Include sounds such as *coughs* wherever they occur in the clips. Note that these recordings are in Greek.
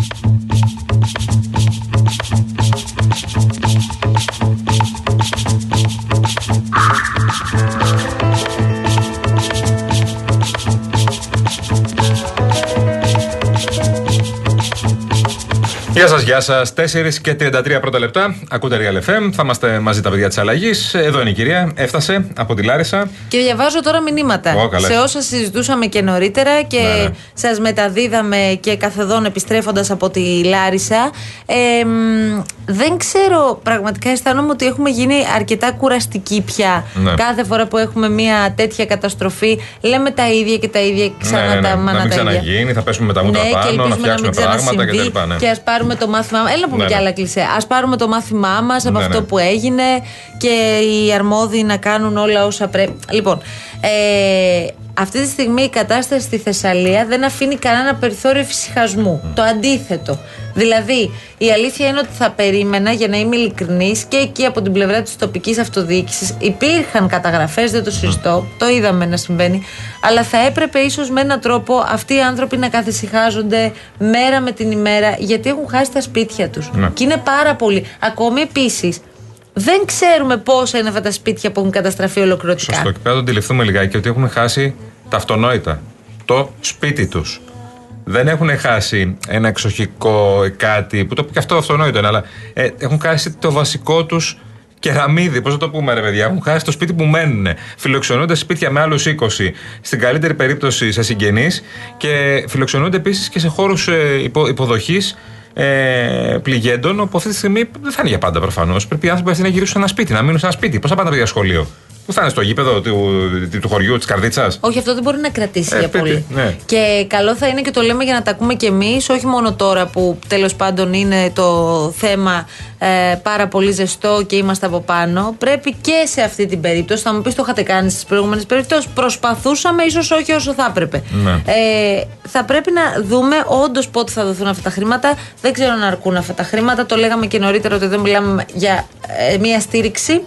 Thank you. Γεια σας, γεια σα. 4 και 33 πρώτα λεπτά. Ακούτε Real FM. Θα είμαστε μαζί τα παιδιά της αλλαγής. Εδώ είναι η κυρία. Έφτασε από τη Λάρισα. Και διαβάζω τώρα μηνύματα. Ω, καλά. σε όσα συζητούσαμε και νωρίτερα και Ναι, ναι. σας μεταδίδαμε και καθοδόν επιστρέφοντας από τη Λάρισα. Ε, μ, δεν ξέρω, πραγματικά αισθάνομαι ότι έχουμε γίνει αρκετά κουραστικοί πια. Ναι. Κάθε φορά που έχουμε μια τέτοια καταστροφή, λέμε τα ίδια και τα ίδια και ξανά Ναι, ναι, ναι. τα μάνα Να μην τα ίδια. ξαναγίνει, θα πέσουμε με τα μούτρα Ναι, και πάνω, να ελπίζουμε να φτιάξουμε μην πράγματα ξανασυμβεί. κτλ. Ναι. Και ας πάρουμε το μάθημά μας. Έλα να πούμε Ναι, και ναι. άλλα κλισέ. Α πάρουμε το μάθημά μας από Ναι, αυτό ναι. που έγινε και οι αρμόδιοι να κάνουν όλα όσα πρέπει. Λοιπόν, ε, αυτή τη στιγμή η κατάσταση στη Θεσσαλία δεν αφήνει κανένα περιθώριο εφησυχασμού. Το αντίθετο. Δηλαδή, η αλήθεια είναι ότι θα περίμενα, για να είμαι ειλικρινής, και εκεί από την πλευρά της τοπικής αυτοδιοίκησης υπήρχαν καταγραφές, δεν το συζητώ, το είδαμε να συμβαίνει. Αλλά θα έπρεπε ίσως με έναν τρόπο αυτοί οι άνθρωποι να καθησυχάζονται μέρα με την ημέρα, γιατί έχουν χάσει τα σπίτια τους. Ναι. Και είναι πάρα πολύ. Ακόμη επίσης, δεν ξέρουμε πόσα είναι αυτά τα σπίτια που έχουν καταστραφεί ολοκληρωτικά. Σωστό. Και πρέπει να το αντιληφθούμε λιγάκι ότι έχουν χάσει τα αυτονόητα. Το σπίτι τους. Δεν έχουν χάσει ένα εξοχικό κάτι που το και αυτό αυτονόητο είναι, αλλά ε, έχουν χάσει το βασικό τους κεραμίδι. Πώς θα το πούμε, ρε παιδιά; Έχουν χάσει το σπίτι που μένουν. Φιλοξενούνται σε σπίτια με άλλους 20. Στην καλύτερη περίπτωση σε συγγενείς και φιλοξενούνται επίσης και σε χώρους υπο, υποδοχής ε, πληγέντων, όπου αυτή τη στιγμή δεν θα είναι για πάντα προφανώς. Πρέπει οι άνθρωποι αυτοί να γυρίσουν σε ένα σπίτι, να μείνουν σε ένα σπίτι. Πώς θα πάνε τα παιδιά σχολείο, Πού θα είναι στο γήπεδο του, του, του χωριού, της καρδίτσας; Όχι, αυτό δεν μπορεί να κρατήσει Ε, για πείτε, πολύ. ναι. Και καλό θα είναι και το λέμε για να τα ακούμε κι εμείς, όχι μόνο τώρα που τέλος πάντων είναι το θέμα ε, πάρα πολύ ζεστό και είμαστε από πάνω. Πρέπει και σε αυτή την περίπτωση, θα μου πεις το είχατε κάνει στις προηγούμενες περιπτώσεις. Προσπαθούσαμε, ίσως όχι όσο θα έπρεπε. Ναι. Ε, θα πρέπει να δούμε όντως πότε θα δοθούν αυτά τα χρήματα. Δεν ξέρω αν αρκούν αυτά τα χρήματα. Το λέγαμε και νωρίτερα ότι εδώ μιλάμε για ε, μια στήριξη.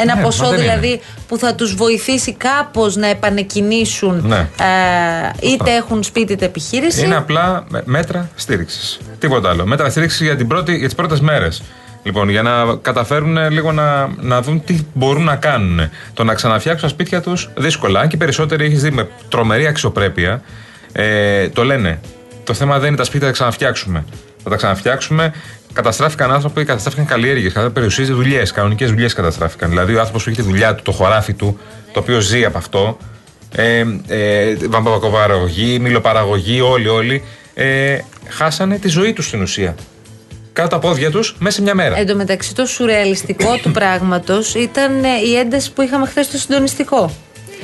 Ένα Ναι, ποσό μα δεν δηλαδή είναι. που θα τους βοηθήσει κάπως να επανεκκινήσουν Ναι. ε, είτε έχουν σπίτι είτε επιχείρηση. Είναι απλά με- μέτρα στήριξης. Τίποτα άλλο. Μέτρα στήριξης για, την πρώτη, για τις πρώτες μέρες. Λοιπόν, για να καταφέρουν ε, λίγο να, να δουν τι μπορούν να κάνουν. Το να ξαναφτιάξουν τα σπίτια τους δύσκολα. Αν και οι περισσότεροι έχεις δει με τρομερή αξιοπρέπεια, ε, το λένε. Το θέμα δεν είναι τα σπίτια, θα τα ξαναφτιάξουμε. Θα τα ξαναφτιάξουμε. Καταστράφηκαν άνθρωποι, καταστράφηκαν καλλιέργειες, καταστράφηκαν περιουσίες, δουλειές. Κανονικές δουλειές καταστράφηκαν. Δηλαδή, ο άνθρωπος που έχει τη δουλειά του, το χωράφι του, το οποίο ζει από αυτό, ε, ε, βαμβακοπαραγωγή, μιλοπαραγωγή, όλοι, όλοι, ε, χάσανε τη ζωή τους στην ουσία. Κάτω τα πόδια τους μέσα σε μια μέρα. Εν τω μεταξύ το σουρεαλιστικό του *coughs* πράγματος ήταν ε, η ένταση που είχαμε χθες στο συντονιστικό.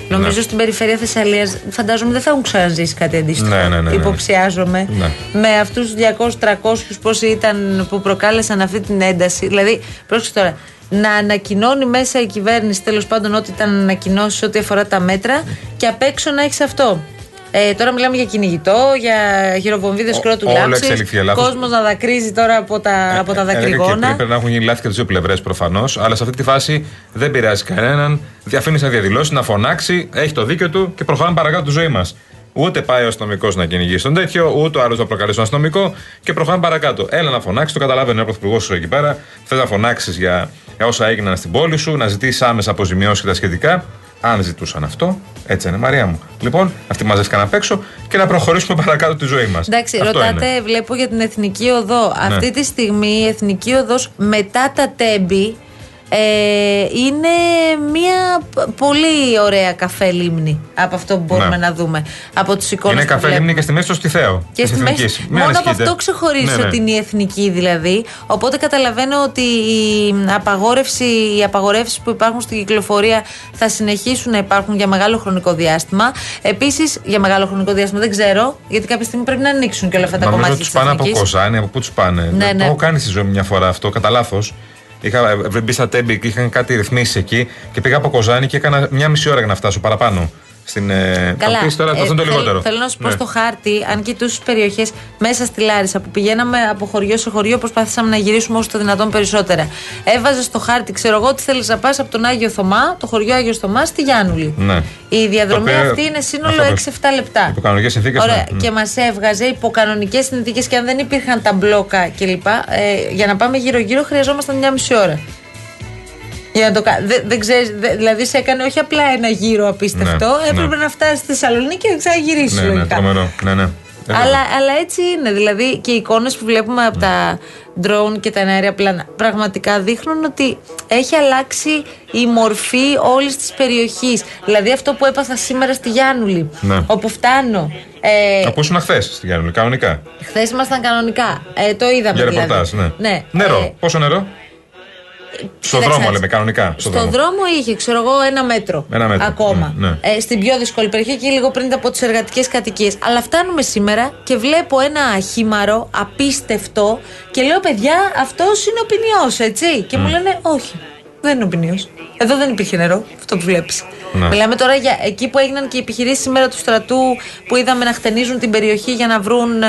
Νομίζω Ναι. στην περιφέρεια Θεσσαλίας φαντάζομαι δεν θα έχουν ξαναζήσει κάτι αντίστοιχο. Ναι, ναι, ναι, ναι. Υποψιάζομαι. Ναι. Με αυτούς τους 200-300 πόσοι ήταν που προκάλεσαν αυτή την ένταση. Δηλαδή, πρόσεξε τώρα, να ανακοινώνει μέσα η κυβέρνηση τέλος πάντων ό,τι ήταν ανακοινώσει ό,τι αφορά τα μέτρα και απ' έξω να έχεις αυτό. Ε, τώρα μιλάμε για κυνηγητό, για χειροβομβίδες Ο- κρότου όλο λάμψης. εξελιχθεί, λάθος. Κόσμος να δακρύζει τώρα από τα, από τα Ε, ε, και δακρυγόνα. Πρέπει να έχουν γίνει λάθη και τις δύο πλευρές προφανώς. Αλλά σε αυτή τη φάση δεν πειράζει κανέναν. Αφήνει να διαδηλώσει, να φωνάξει, έχει το δίκιο του και προχωράμε παρακάτω τη ζωή μας. Ούτε πάει ο αστυνομικός να κυνηγήσει τον τέτοιο, ούτε ο άλλος να προκαλέσει τον αστυνομικό και προχωράμε παρακάτω. Έλα να φωνάξει, το καταλάβαινε ο πρωθυπουργός σου εκεί πέρα. Θες να φωνάξεις για για όσα έγιναν στην πόλη σου, να ζητήσεις άμεσα αποζημιώσεις και τα σχετικά. Αν ζητούσαν αυτό, έτσι είναι, Μαρία μου. Λοιπόν, αυτοί μαζεύτηκαν απ' έξω και να προχωρήσουμε παρακάτω τη ζωή μας. Εντάξει, ρωτάτε, βλέπω για την Εθνική Οδό. Ναι. Αυτή τη στιγμή η Εθνική Οδός μετά τα τέμπη ε, είναι μια π- πολύ ωραία καφέ λίμνη από αυτό που μπορούμε Ναι. να δούμε. Από τους εικόνες Είναι που καφέ βλέπουμε. λίμνη και στη μέση του Στιθέο. Και της στη μέση, Εθνικής. Μην μόνο από ανησυχείτε. αυτό ξεχωρίζει Ναι, ναι. ότι είναι η εθνική δηλαδή. Οπότε καταλαβαίνω ότι η απαγόρευση, οι απαγορεύσεις που υπάρχουν στην κυκλοφορία θα συνεχίσουν να υπάρχουν για μεγάλο χρονικό διάστημα. Επίσης, για μεγάλο χρονικό διάστημα δεν ξέρω, γιατί κάποια στιγμή πρέπει να ανοίξουν και όλα αυτά τα Νομίζω κομμάτια ότι της τους πάνε από εθνικής. Κοζάνη, από πού τους πάνε. Ναι, Το ναι. έχω κάνει στη ζωή μου μια φορά αυτό, κατά λάθος. Είχα ε, μπει στα τέμπη και είχαν κάτι ρυθμίσει εκεί και πήγα από Κοζάνη και έκανα μια μισή ώρα για να φτάσω παραπάνω. Στην, ε, Καλά. θα πεις τώρα, Ε, αυτό είναι το θέλ- λιγότερο. Θέλω να σου πω Ναι. στο χάρτη, αν κοιτούσες περιοχές μέσα στη Λάρισα που πηγαίναμε από χωριό σε χωριό, προσπαθήσαμε να γυρίσουμε όσο το δυνατόν περισσότερα. Έβαζες στο χάρτη, ξέρω εγώ, τι θέλεις να πας από τον Άγιο Θωμά, το χωριό Άγιος Θωμά, στη Γιάννουλη. Ναι. Η διαδρομή Το οποίο- αυτή είναι σύνολο αυτό 6-7 λεπτά. Υπό κανονικές συνθήκες, Ωραία. ναι. Και μας έβγαζε υπό κανονικέ συνθήκες και αν δεν υπήρχαν τα μπλόκα κλπ. Ε, για να πάμε γύρω-γύρω χρειαζόμασταν μια μισή ώρα. Για να το κα... δεν, δεν ξέρεις, δε- δηλαδή σε έκανε όχι απλά ένα γύρο απίστευτο, Ναι, έπρεπε ναι. να φτάσεις στη Θεσσαλονίκη και να ξαναγυρίσεις Ναι, ναι, λογικά. τρομερό. Ναι, ναι. Ε, Αλλά, αλλά έτσι είναι. Δηλαδή και οι εικόνες που βλέπουμε από τα drone και τα αέρια πλάνα πραγματικά δείχνουν ότι έχει αλλάξει η μορφή όλης της περιοχής. Δηλαδή αυτό που έπαθα σήμερα στη Γιάννουλη, Ναι. όπου φτάνω. Ε, Από ήσουν χθες στην Γιάννη, κανονικά. Χθες ήμασταν κανονικά. Ε, το είδαμε Για δηλαδή. ρεπορτάζ, ναι. ναι. Νερό. Ε, Πόσο νερό; Στο κοίταξε, δρόμο λέμε, κανονικά. Στο Στο δρόμο. δρόμο είχε, ξέρω εγώ, ένα μέτρο. Ένα μέτρο, Ακόμα. ναι, ναι. Ε, στην πιο δύσκολη περιοχή, εκεί λίγο πριν από τις εργατικές κατοικίες. Αλλά φτάνουμε σήμερα και βλέπω ένα χήμαρο απίστευτο και λέω, παιδιά, αυτός είναι ο ποινιός, έτσι. Και μου λένε, Όχι, δεν είναι ο ποινιός. Εδώ δεν υπήρχε νερό, αυτό που βλέπεις. Ναι. Μιλάμε τώρα για εκεί που έγιναν και οι επιχειρήσεις σήμερα του στρατού που είδαμε να χτενίζουν την περιοχή για να βρουν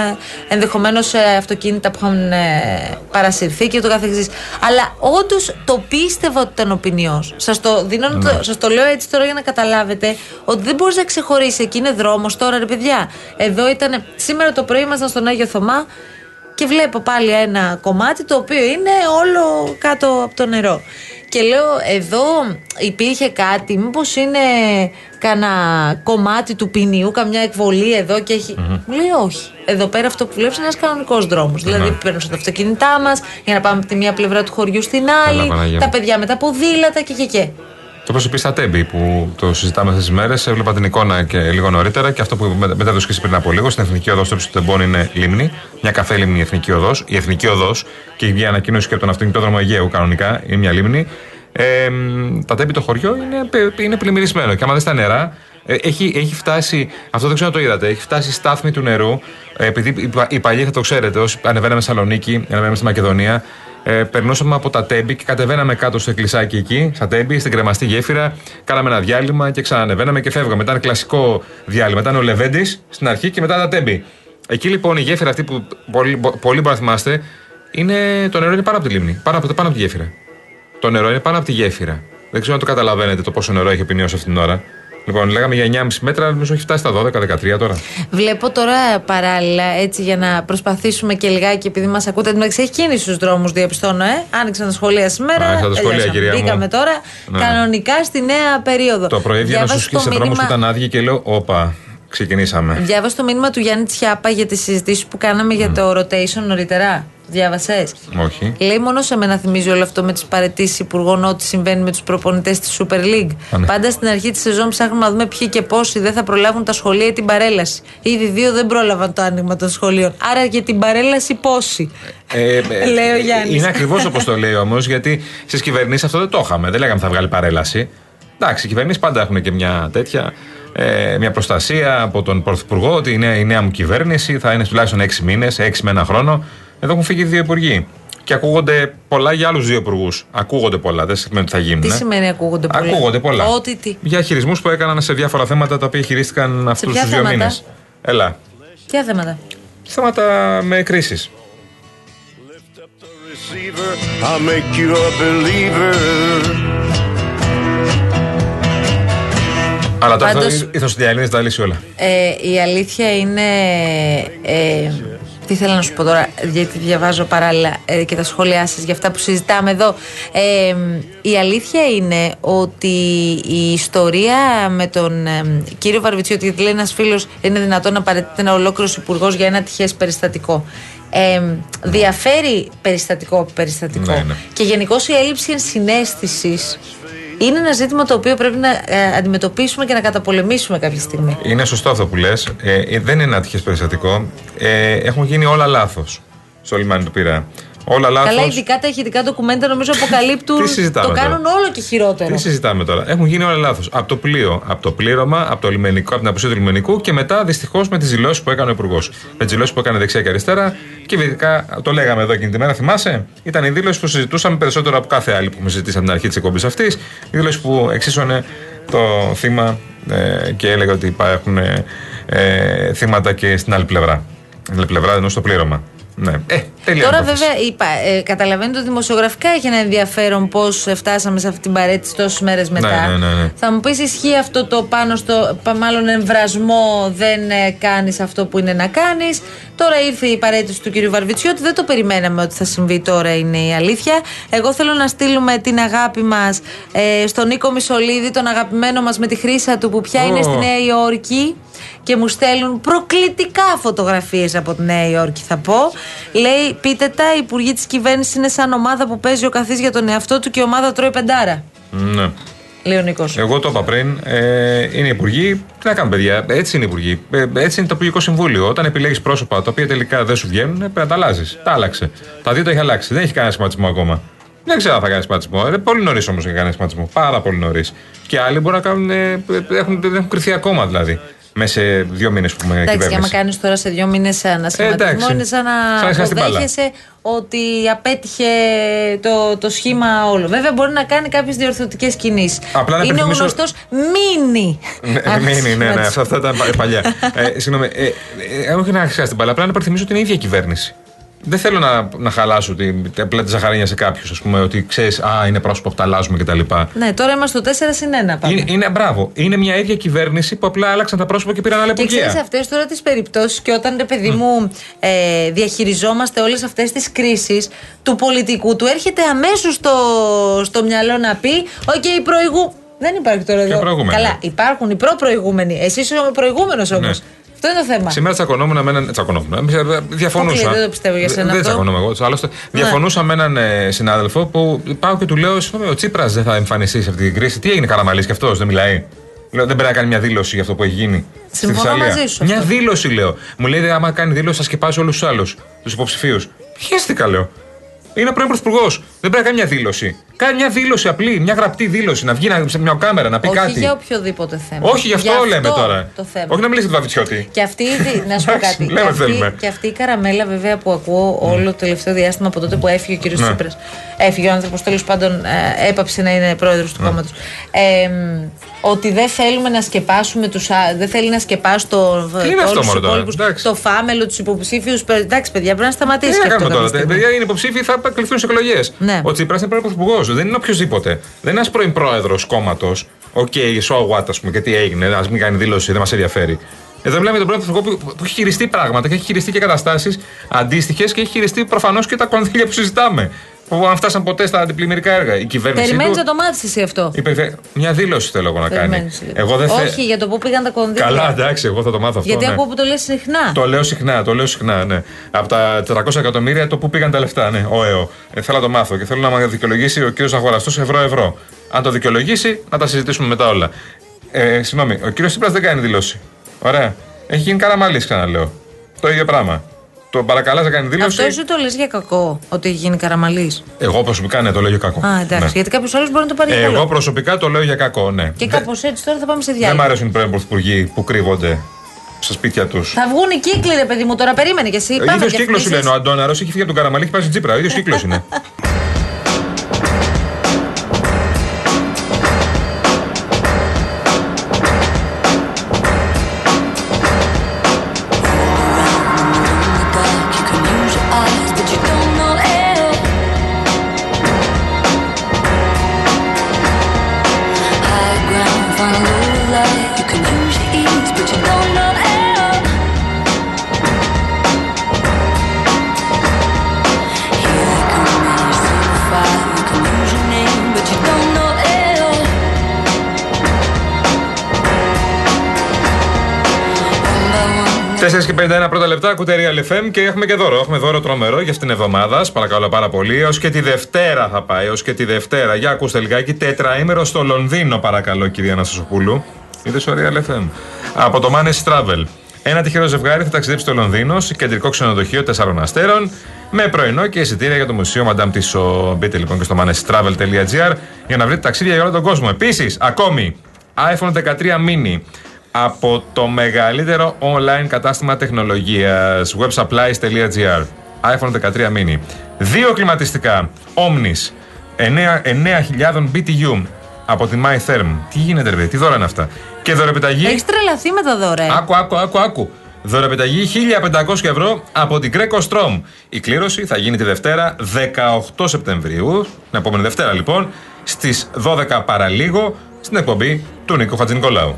ενδεχομένως αυτοκίνητα που είχαν ε, παρασυρθεί και το καθεξής. Αλλά όντως το πίστευα ότι ήταν ο ποινιό. Σας το, δίνω να το, σας το λέω έτσι τώρα για να καταλάβετε ότι δεν μπορείς να ξεχωρίσει. Εκεί είναι δρόμος τώρα, ρε παιδιά. Εδώ ήταν. Σήμερα το πρωί ήμασταν στον Άγιο Θωμά και βλέπω πάλι ένα κομμάτι το οποίο είναι όλο κάτω από το νερό. Και λέω, εδώ υπήρχε κάτι, μήπως είναι κάνα κομμάτι του ποινιού, καμιά εκβολή εδώ και έχει. Μου λέει, Όχι. Εδώ πέρα αυτό που βλέπεις είναι ένας κανονικός δρόμος. Δηλαδή, παίρνουμε τα αυτοκίνητά μας για να πάμε από τη μία πλευρά του χωριού στην άλλη, Παναγία τα μου. παιδιά με τα ποδήλατα και και και. Το όπως είπες στα Τέμπη που το συζητάμε αυτές τις μέρες, έβλεπα την εικόνα και λίγο νωρίτερα και αυτό που με- μετέδωσε και εσύ πριν από λίγο. Στην Εθνική Οδός στο ύψο του Τεμπών είναι λίμνη. Μια καφέ λίμνη η Εθνική Οδός. Η Εθνική Οδός και η βγει ανακοίνωση και από τον αυτοκινητόδρομο Αιγαίου κανονικά είναι μια λίμνη. Ε, μ, τα Τέμπη το χωριό είναι, πε- είναι πλημμυρισμένο. Και άμα δει τα νερά, ε, έχει, έχει φτάσει, αυτό δεν ξέρω αν το είδατε, έχει φτάσει η στάθμη του νερού. Ε, επειδή οι, πα- οι παλιοί θα το ξέρετε, όσοι ανεβαίναμε στη Θεσσαλονίκη, ανεβαίναμε στη Μακεδονία, ε, περνούσαμε από τα τέμπη και κατεβαίναμε κάτω στο εκκλησάκι εκεί, στα τέμπη, στην κρεμαστή γέφυρα. Κάναμε ένα διάλειμμα και ξανανεβαίναμε και φεύγαμε. Ήταν κλασικό διάλειμμα. Ήταν ο Λεβέντης στην αρχή και μετά τα τέμπη. Εκεί λοιπόν η γέφυρα αυτή που πολύ, πολύ μπορεί να θυμάστε, είναι, το νερό είναι πάνω από τη λίμνη. Πάνω από, πάνω από τη γέφυρα. Το νερό είναι πάνω από τη γέφυρα. Δεν ξέρω αν το καταλαβαίνετε το πόσο νερό έχει ποινιώσει αυτήν την ώρα. Λοιπόν, λέγαμε για 9,5 μέτρα, νομίζω έχει φτάσει στα 12-13 τώρα. Βλέπω τώρα παράλληλα, έτσι για να προσπαθήσουμε και λιγάκι, επειδή μας ακούτε, εντάξει, έχει κίνηση στους δρόμους, διαπιστώνω, ε. Άνοιξαν τα σχολεία σήμερα. Άνοιξαν τα σχολεία, τελειώσαμε. κυρία μου. Μπήκαμε τώρα Ναι. κανονικά στη νέα περίοδο. Το πρωί βγαίνα Διάβασα στου το σε δρόμου που μήνυμα- ήταν άδειοι και λέω: Όπα, ξεκινήσαμε. Διάβασα το μήνυμα του Γιάννη Τσιάπα για τις συζητήσεις που κάναμε για το rotation νωρίτερα. Διάβασες; Όχι. Λέει μόνος σε μένα θυμίζει όλο αυτό με τις παρετήσεις υπουργών ό,τι συμβαίνει με τους προπονητές της Super League. Α, ναι. Πάντα στην αρχή της σεζόν ψάχνουμε να δούμε ποιοι και πόσοι δεν θα προλάβουν τα σχολεία ή την παρέλαση. Ήδη δύο δεν πρόλαβαν το άνοιγμα των σχολείων. Άρα για την παρέλαση πόσοι; Ε, ε, *laughs* Λέει ο Γιάννης. Είναι ακριβώς όπως το λέει όμως, γιατί στις κυβερνήσεις αυτό δεν το είχαμε. Δεν λέγαμε θα βγάλει παρέλαση. Εντάξει, οι κυβερνήσεις πάντα έχουν και μια τέτοια. Ε, μια προστασία από τον Πρωθυπουργό ότι η νέα, η νέα μου κυβέρνηση θα είναι τουλάχιστον 6 μήνες, 6 με ένα χρόνο. Εδώ έχουν φύγει δύο υπουργοί. Και ακούγονται πολλά για άλλους δύο υπουργούς. Ακούγονται πολλά, δεν σημαίνει ότι θα γίνουν. Τι ε. σημαίνει ακούγονται πολλά; Ακούγονται πολλά. Ό,τι τι. Για χειρισμού που έκαναν σε διάφορα θέματα τα οποία χειρίστηκαν αυτούς ποια τους δύο θέματα; μήνες. Έλα. Ποια θέματα; Θέματα με κρίσεις. receiver, I'll make you a believer. Αλλά τώρα Πάντως- η ηθοσυντιαλίνη τα λύσει όλα. Ε, η αλήθεια είναι. Ε, τι θέλω να σου πω τώρα, γιατί διαβάζω παράλληλα ε, και τα σχόλιά σας για αυτά που συζητάμε εδώ. Ε, η αλήθεια είναι ότι η ιστορία με τον ε, κύριο Βαρβιτσιώτη, γιατί λέει ένας φίλος, είναι δυνατόν να παραιτείται ένα ολόκληρος υπουργός για ένα τυχές περιστατικό. Ε, διαφέρει περιστατικό από περιστατικό. Ναι, ναι. Και γενικώς η έλλειψη ενσυναίσθησης είναι ένα ζήτημα το οποίο πρέπει να ε, αντιμετωπίσουμε και να καταπολεμήσουμε κάποια στιγμή. Είναι σωστό αυτό που λες. Ε, ε, δεν είναι ένα ατυχέ περιστατικό. Ε, έχουν γίνει όλα λάθος στο λιμάνι του Πειραιά. Όλα λάθος. Καλά, ειδικά τα ηχητικά ντοκουμέντα νομίζω αποκαλύπτουν. *laughs* Τι συζητάμε το τώρα; κάνουν όλο και χειρότερο. Τι συζητάμε τώρα; Έχουν γίνει όλα λάθος. Από το πλοίο, από το πλήρωμα, από το λιμενικό, από την απουσία του λιμενικού και μετά δυστυχώς με τις δηλώσεις που έκανε ο Υπουργός. Με τις δηλώσεις που έκανε δεξιά και αριστερά. Και ειδικά το λέγαμε εδώ εκείνη τη μέρα, θυμάσαι; Ήταν η δήλωση που συζητούσαμε περισσότερο από κάθε άλλη που έχουμε συζητήσει από την αρχή της εκπομπής αυτής. Η δήλωση που εξίσωνε το θύμα ε, και έλεγε ότι υπάρχουν ε, ε, θύματα και στην άλλη πλευρά. Στην άλλη πλευρά ενώ στο πλήρωμα. Ναι. Ε, τέλεια Τώρα, υπόθεση. βέβαια, είπα, ε, καταλαβαίνετε ότι δημοσιογραφικά έχει ένα ενδιαφέρον πώς φτάσαμε σε αυτή την παρέτηση τόσες μέρες μετά. ναι, ναι, ναι. Θα μου πεις, ισχύει αυτό το πάνω στο. πα- Μάλλον εμβρασμό, δεν ε, κάνεις αυτό που είναι να κάνεις. Τώρα ήρθε η παρέτηση του κ. Βαρβιτσιώτη. Δεν το περιμέναμε ότι θα συμβεί τώρα, είναι η αλήθεια. Εγώ θέλω να στείλουμε την αγάπη μας ε, στον Νίκο Μισολίδη, τον αγαπημένο μας με τη χρήσα του που πια είναι Ω. στη Νέα Υόρκη και μου στέλνουν προκλητικά φωτογραφίες από τη Νέα Υόρκη θα πω λέει πείτε τα οι υπουργοί της κυβέρνησης είναι σαν ομάδα που παίζει ο καθής για τον εαυτό του και η ομάδα τρώει πεντάρα Ναι. λέει ο Νίκος Εγώ το είπα πριν. Ε, είναι υπουργοί. Τι να κάνουν, παιδιά. Έτσι είναι υπουργοί. Ε, έτσι είναι το Υπουργικό Συμβούλιο. Όταν επιλέγεις πρόσωπα τα οποία τελικά δεν σου βγαίνουν, ε, πρέπει να τα αλλάζεις. Τα άλλαξε. Τα δύο τα έχει αλλάξει. Δεν έχει κανένα σχηματισμό ακόμα. Δεν ξέρω αν θα κάνει σχηματισμό. Είναι πολύ νωρίς όμως για να κάνει σχηματισμό. Πάρα πολύ νωρίς. Και άλλοι μπορούν να κάνουν. ε, ε, έχουν, δεν έχουν κρυθεί ακόμα δηλαδή. Μέσα σε δύο μήνες που έχουμε Εντάξει, και άμα κυβέρνηση. κάνεις τώρα σε δύο μήνες ένα σχηματισμό, εντάξει. είναι σαν Σαν να να χάσει την μπάλα. αποδέχεσαι ότι απέτυχε το, το σχήμα όλο. Βέβαια, μπορεί να κάνει κάποιες διορθωτικές κινήσεις. Απλά να Είναι ο υπενθυμίσω- γνωστός μίνι. Ναι, *laughs* ναι, ναι, ναι, ναι, αυτά, αυτά ήταν πα- παλιά. ε, συγγνώμη, ε, ε, όχι να χάσει την μπάλα, απλά να υπενθυμίσω ότι είναι η ίδια η κυβέρνηση. Δεν θέλω να, να χαλάσω την απλά τη ζαχαρίνια σε κάποιους, ας πούμε, ότι ξέρεις, Α, είναι πρόσωπο που τα αλλάζουμε κτλ. Ναι, τώρα είμαστε στο 4 συν 1. Πάμε. Είναι, είναι, μπράβο, είναι μια ίδια κυβέρνηση που απλά άλλαξαν τα πρόσωπα και πήραν άλλα Και ξέρεις υπουργεία. αυτές τώρα τις περιπτώσεις και όταν ρε παιδί μου ε, διαχειριζόμαστε όλες αυτές τις κρίσεις του πολιτικού, του έρχεται αμέσως στο, στο μυαλό να πει: Οκ, οι προηγού. Δεν υπάρχει τώρα εδώ. προηγούμενοι. Καλά, υπάρχουν οι προ-προηγούμενοι. Εσύ είσαι ο προηγούμενος όμως. Ναι. Αυτό είναι το θέμα. Σήμερα τσακωνόμουν με έναν. Τσακωνόμουν. ε, Διαφωνούσα. Αποκλείεται, δεν το πιστεύω για σένα Δεν αυτό. Ναι. τσακωνόμαι εγώ. Άλλωστε, διαφωνούσα με έναν ε, συνάδελφο που πάω και του λέω: Συγγνώμη, ο Τσίπρας δεν θα εμφανιστεί σε αυτή την κρίση. Τι έγινε, Καραμαλής και αυτός, δεν μιλάει; Λέω, δεν πρέπει να κάνει μια δήλωση για αυτό που έχει γίνει. στη Συμφωνώ Θεσσαλία. μαζί σου Μια αυτό. δήλωση, λέω. Μου λέει, άμα κάνει δήλωση, θα σκεπάσει όλους τους άλλους, τους υποψηφίους. Πιέστηκα, λέω. Είναι ο πρώην πρωθυπουργός. Δεν πρέπει να κάνει μια δήλωση. Κάνει μια δήλωση απλή, μια γραπτή δήλωση. Να βγει να- σε μια κάμερα να πει Όχι κάτι. για οποιοδήποτε θέμα. Όχι, γι' αυτό, λέμε τώρα. Το θέμα. Όχι να μιλήσει για τον Βαβιτσιώτη. Και αυτή, η- να σου πω Εντάξει, κάτι. λέμε και, τι θέλουμε. αυτή, και αυτή η καραμέλα, βέβαια, που ακούω όλο το τελευταίο διάστημα από τότε που έφυγε ο κύριος Ναι. Τσίπρας. Έφυγε ο άνθρωπος, τέλος πάντων, ε, έπαψε να είναι πρόεδρος του Ναι. κόμματος. Ε, μ, ότι δεν θέλουμε να σκεπάσουμε τους. Δεν θέλει να σκεπάσει το, Τι είναι αυτό, όλους τους μωρέ, τώρα, υπόλοιπους, εντάξει. το Φάμελλο, τους υποψήφιους. Εντάξει, παιδιά, πρέπει να Τι σταματήσει να και αυτό. κάνουμε τώρα. κάποια Τα στιγμή. παιδιά είναι υποψήφοι, θα κληθούν σε εκλογές. Ναι. Ο Τσίπρας είναι πρώην πρωθυπουργός. Δεν είναι οποιοδήποτε. Δεν είναι ένας πρώην πρόεδρος κόμματος. Ok, so what, ας πούμε, και τι έγινε. Α μην κάνει δήλωση, δεν μας ενδιαφέρει. Εδώ μιλάμε για τον πρώην πρωθυπουργό που, που έχει χειριστεί πράγματα και έχει χειριστεί και καταστάσεις αντίστοιχες και έχει χειριστεί προφανώς και τα κονδύλια που συζητάμε. Που αν φτάσαν ποτέ στα αντιπλημμυρικά έργα. Η κυβέρνηση. Περιμένεις του- να το μάθεις εσύ αυτό. η περιφε- Μια δήλωση θέλω εγώ να κάνει. Περιμένεις λίγο. Εγώ δεν θε... Όχι, για το πού πήγαν τα κονδύλια. Καλά, εντάξει, εγώ θα το μάθω αυτό. Γιατί ναι. ακούω που το λες συχνά. Το λέω συχνά, το λέω συχνά, ναι. Από τα 400 εκατομμύρια το που πήγαν τα λεφτά, ναι, ο ΕΟ. Ε, θέλω να το μάθω και θέλω να με δικαιολογήσει ο κύριος Αγοραστός ευρώ-ευρώ. Αν το δικαιολογήσει, να τα συζητήσουμε μετά όλα. Ε, συγγνώμη, ο κύριος Τσίπρας δεν κάνει δήλωση. Ωραία. Έχει γίνει καραμαλής, ξαναλέω. Το ίδιο πράγμα. Το παρακαλάς να κάνει δήλωση. Αυτό εσύ το λες για κακό, ότι έχει γίνει καραμαλής. Εγώ προσωπικά ναι, το λέω για κακό. Α, εντάξει. Ναι. Γιατί κάποιος άλλος μπορεί να το πάρει για καλό. Εγώ προσωπικά το λέω για κακό, ναι. Και Δεν- κάπως έτσι τώρα θα πάμε σε Δεν διάλειμμα. μ' αρέσουν οι πρώην πρωθυπουργοί που κρύβονται στα σπίτια τους. Θα βγουν οι κύκλοι, ρε παιδί μου, τώρα περίμενε και εσύ. Ο Πάμε ίδιος και κύκλος σου αυτές λένε. Ο Αντώναρος έχει φύγει από τον Καραμαλή και πάει στην Τσίπρα. Ο ίδιος *laughs* κύκλος είναι. Και 51 πρώτα λεπτά, ακούτε Real FM και έχουμε και δώρο. Έχουμε δώρο τρομερό για αυτήν την εβδομάδα. Σας Παρακαλώ πάρα πολύ. Έως και τη Δευτέρα θα πάει. Έως και τη Δευτέρα. Για ακούστε λιγάκι. Τετραήμερο στο Λονδίνο, παρακαλώ, κυρία Αναστασοπούλου. Είδες στο Real FM. Από το Manes Travel. Ένα τυχερό ζευγάρι θα ταξιδέψει στο Λονδίνο, σε κεντρικό ξενοδοχείο 4 αστέρων, με πρωινό και εισιτήρια για το Μουσείο Madame Tissot. Μπείτε λοιπόν και στο manestravel.gr για να βρείτε ταξίδια για όλο τον κόσμο. Επίσης, ακόμη, iPhone 13 mini από το μεγαλύτερο online κατάστημα τεχνολογίας websupplies.gr iPhone 13 mini Δύο κλιματιστικά Omnis 9 9.000 BTU από τη My Therm. Τι γίνεται, ρε, παιδί, τι δώρα είναι αυτά. Και δωρεπιταγή. Έχεις τρελαθεί με τα δώρα. ε. Άκου, άκου, άκου, άκου. Δωρεπιταγή 1500 ευρώ από την Greco Strom. Η κλήρωση θα γίνει τη Δευτέρα 18 Σεπτεμβρίου, την επόμενη Δευτέρα λοιπόν, στις 12 παραλίγο, στην εκπομπή του Νίκο Χατζηνικολάου.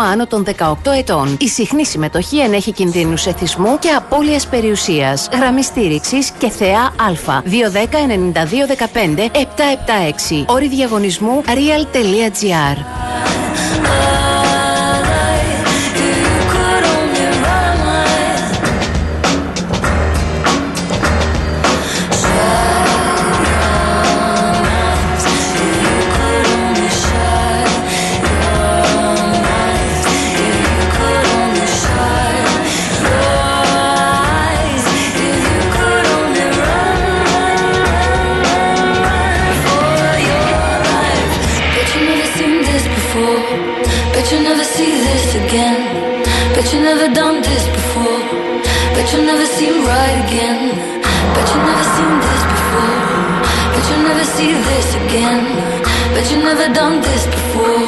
άνω των 18 ετών. Η συχνή συμμετοχή ενέχει κινδύνους εθισμού και απώλειας περιουσίας. Γραμμή στήριξης και θεά Α. 210-9215-776. Όρη διαγωνισμού real.gr. see this again. Bet you never done this before. Bet you'll never seem right again. Bet you never seen this before. Bet you'll never see this again. Bet you never done this before.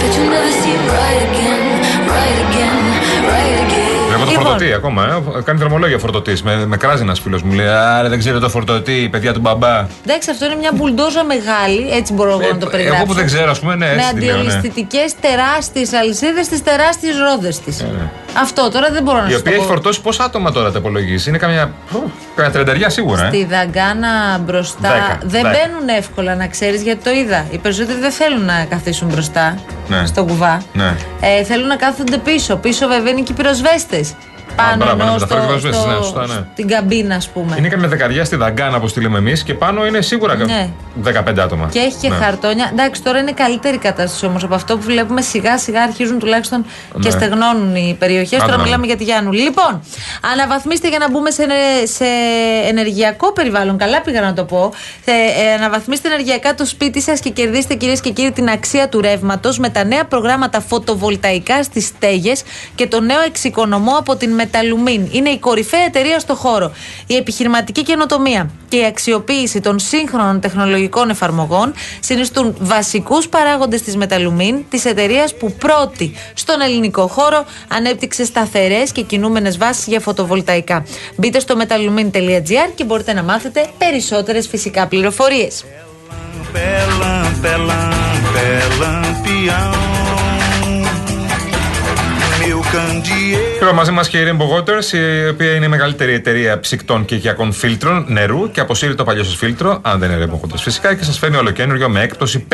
Bet you'll never seem right again. Right again. Right again. Βλέπω το Λοιπόν. φορτωτή ακόμα, ε. κάνει δρομολόγια φορτωτής. Με, με κράζει ένας φίλος μου. Λέει Άρα δεν ξέρω το φορτωτή, παιδιά του μπαμπά. Εντάξει, αυτό είναι μια μπουλντόζα μεγάλη, έτσι μπορώ εγώ να το Ε, περιγράψω. εγώ που δεν ξέρω, ας πούμε, ναι, με έτσι τη λέω, ναι. αντιολισθητικέ τεράστιες αλυσίδες στις τεράστιες ρόδες της. Αυτό τώρα δεν μπορώ να Η σου οποία το έχει πω. φορτώσει πόσα άτομα τώρα τα υπολογίζει; Είναι καμιά, ου, καμιά τρενταριά σίγουρα. Ε. Στη δαγκάνα μπροστά Δέκα, δεν δέκα. μπαίνουν εύκολα να ξέρεις γιατί το είδα. Οι περισσότεροι δεν θέλουν να καθίσουν μπροστά Ναι. στο κουβά. Ναι. Ε, θέλουν να κάθονται πίσω. Πίσω βέβαια είναι και οι πυροσβέστες. Πάνω μπράβο, ναι, ενώ μεταφέρουν στο, και πυροσβέστες, στο- ναι, σωστά, ναι. στην καμπίνα, ας πούμε. Είναι καμιά δεκαριά στη δαγκάνα όπω τη λέμε εμείς και πάνω είναι σίγουρα Ναι. 15 άτομα. Και έχει και Ναι. χαρτόνια. Εντάξει, τώρα είναι καλύτερη η κατάσταση όμως από αυτό που βλέπουμε σιγά σιγά αρχίζουν τουλάχιστον και Ναι. στεγνώνουν οι περιοχές. Άντε Τώρα να μιλάμε δούμε. για τη Γιάννου. Λοιπόν, αναβαθμίστε για να μπούμε σε, ene- σε ενεργειακό περιβάλλον. Καλά πήγα να το πω. Ε, ε, αναβαθμίστε ενεργειακά το σπίτι σας και κερδίστε κυρίες και κύριοι την αξία του ρεύματος με τα νέα προγράμματα φωτοβολταϊκά στις στέγες και το νέο εξοικονομό από την Μεταλουμίν. Είναι η κορυφαία εταιρεία στο χώρο. Η επιχειρηματική καινοτομία και η αξιοποίηση των σύγχρονων τεχνολογικών εφαρμογών συνιστούν βασικού παράγοντε τη Μεταλουμίν, τη εταιρεία που πρώτη στον ελληνικό χώρο ανέπτυξε σταθερέ και κινούμενε βάσει για φωτοβολταϊκά. Μπείτε στο metalumin.gr και μπορείτε να μάθετε περισσότερε φυσικά πληροφορίε. Pelam, pelam, pelampião. Meu candeeiro. Τώρα μαζί μας και η Rainbow Waters, η οποία είναι η μεγαλύτερη εταιρεία ψυκτών και οικιακών φίλτρων νερού και αποσύρει το παλιό σας φίλτρο, αν δεν είναι Rainbow Waters φυσικά, και σας φέρνει ολοκένουργιο με έκπτωση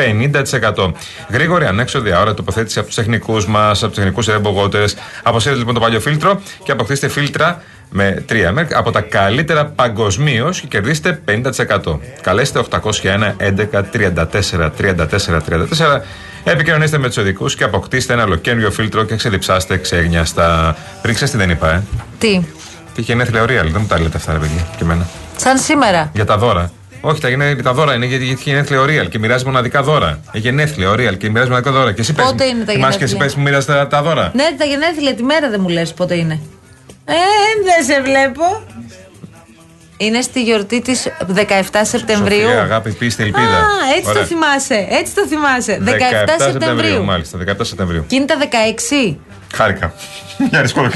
50%. Γρήγορη, ανέξοδη, αόρατη τοποθέτηση από τους τεχνικούς μας, από τους τεχνικούς Rainbow Waters. Αποσύρετε λοιπόν το παλιό φίλτρο και αποκτήστε φίλτρα με 3 μέρ από τα καλύτερα παγκοσμίως και κερδίστε 50%. Καλέστε 801 11 34 34 34. Επικοινωνήστε με τους οδικούς και αποκτήστε ένα ολοκένουργιο φίλτρο και ξεδιψάστε ξέγνια στα. Πριν ξέρεις τι; Δεν είπα, ε. Τι, Τι γενέθλια ο Real, δεν μου τα λέτε αυτά, ρε παιδιά, και εμένα. σαν σήμερα. Για τα δώρα. Όχι, τα, γενέ, τα δώρα είναι γιατί γιατί έχει γενέθλια ο Real και μοιράζει μοναδικά δώρα. Έχει γενέθλια ο Real και μοιράζει μοναδικά δώρα. Και εσύ Πότε πες, είναι τα θυμάσαι και εσύ γενέθλια; πες που μοιράζεις τα, τα δώρα. Ναι, τα γενέθλια τη μέρα δεν μου λες πότε είναι. Ε, δεν σε βλέπω. Είναι στη γιορτή της 17 Σεπτεμβρίου. Σοφία, αγάπη, πίστη, ελπίδα. Α, έτσι Ωραία. το θυμάσαι. Έτσι το θυμάσαι. 17, Σεπτεμβρίου. Μάλιστα, 17 Σεπτεμβρίου. Και είναι τα 16. Χάρηκα. *laughs* Για ρίσκο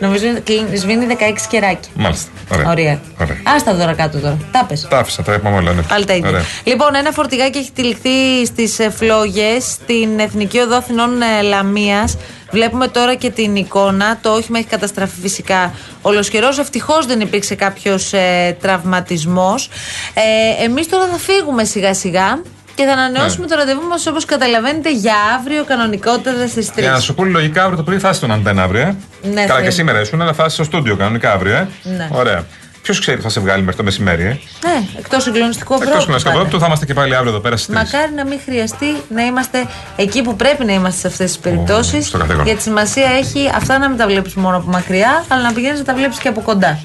Νομίζω είναι- κλείνει- σβήνει 16 κεράκι. Μάλιστα. Ωραία. Ωραία. Ωραία. Άστα τα δώρα κάτω τώρα. Τα πες. Τα άφησα, τα είπαμε όλα. Ναι. Πάλι τα ίδια. Ωραία. Λοιπόν, ένα φορτηγάκι έχει τυλιχθεί στις φλόγες στην Εθνική Οδό Αθηνών Λαμίας. Βλέπουμε τώρα και την εικόνα. Το όχημα έχει καταστραφεί φυσικά ολοσχερός. Ευτυχώς δεν υπήρξε κάποιος ε, τραυματισμός. Ε, Εμείς τώρα θα φύγουμε σιγά σιγά και θα ανανεώσουμε Ναι. το ραντεβού μας όπως καταλαβαίνετε για αύριο κανονικότερα στις 3. Για να σου πω λογικά αύριο το πρωί θα είσαι στον αντένα αύριο. Ε. Ναι, Καλά Θεέ και μου. σήμερα ήσουν, αλλά θα είσαι στο στούντιο κανονικά αύριο. Ε. Ναι. Ωραία. Ποιος ξέρει, θα σε βγάλει μέχρι το μεσημέρι, ε. Ναι, εκτός συγκλονιστικού Εκτός ανθρώπου. του Σκαμπρόπτου θα είμαστε και πάλι αύριο εδώ πέρα στις 3. Μακάρι να μην χρειαστεί να είμαστε εκεί που πρέπει να είμαστε σε αυτές τις περιπτώσεις. στο καθήκον. Γιατί σημασία έχει αυτά να μην τα βλέπεις μόνο από μακριά, αλλά να πηγαίνεις να τα βλέπεις και από κοντά.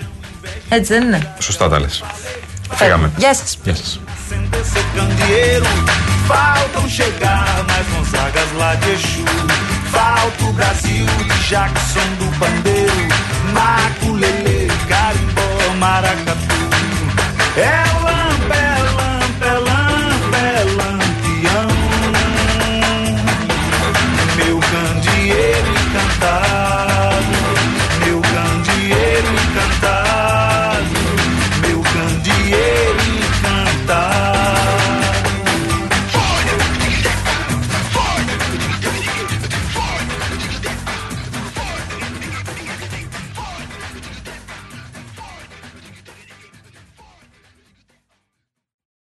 Έτσι δεν είναι; Σωστά τα λες. Φύγαμε. Γεια σας. Γεια σας. Acender seu candeeiro. Faltam chegar mais Gonzagas lá de Exu. Falta o Brasil de Jackson do Pandeiro. Maculele, carimbó, maracatu. É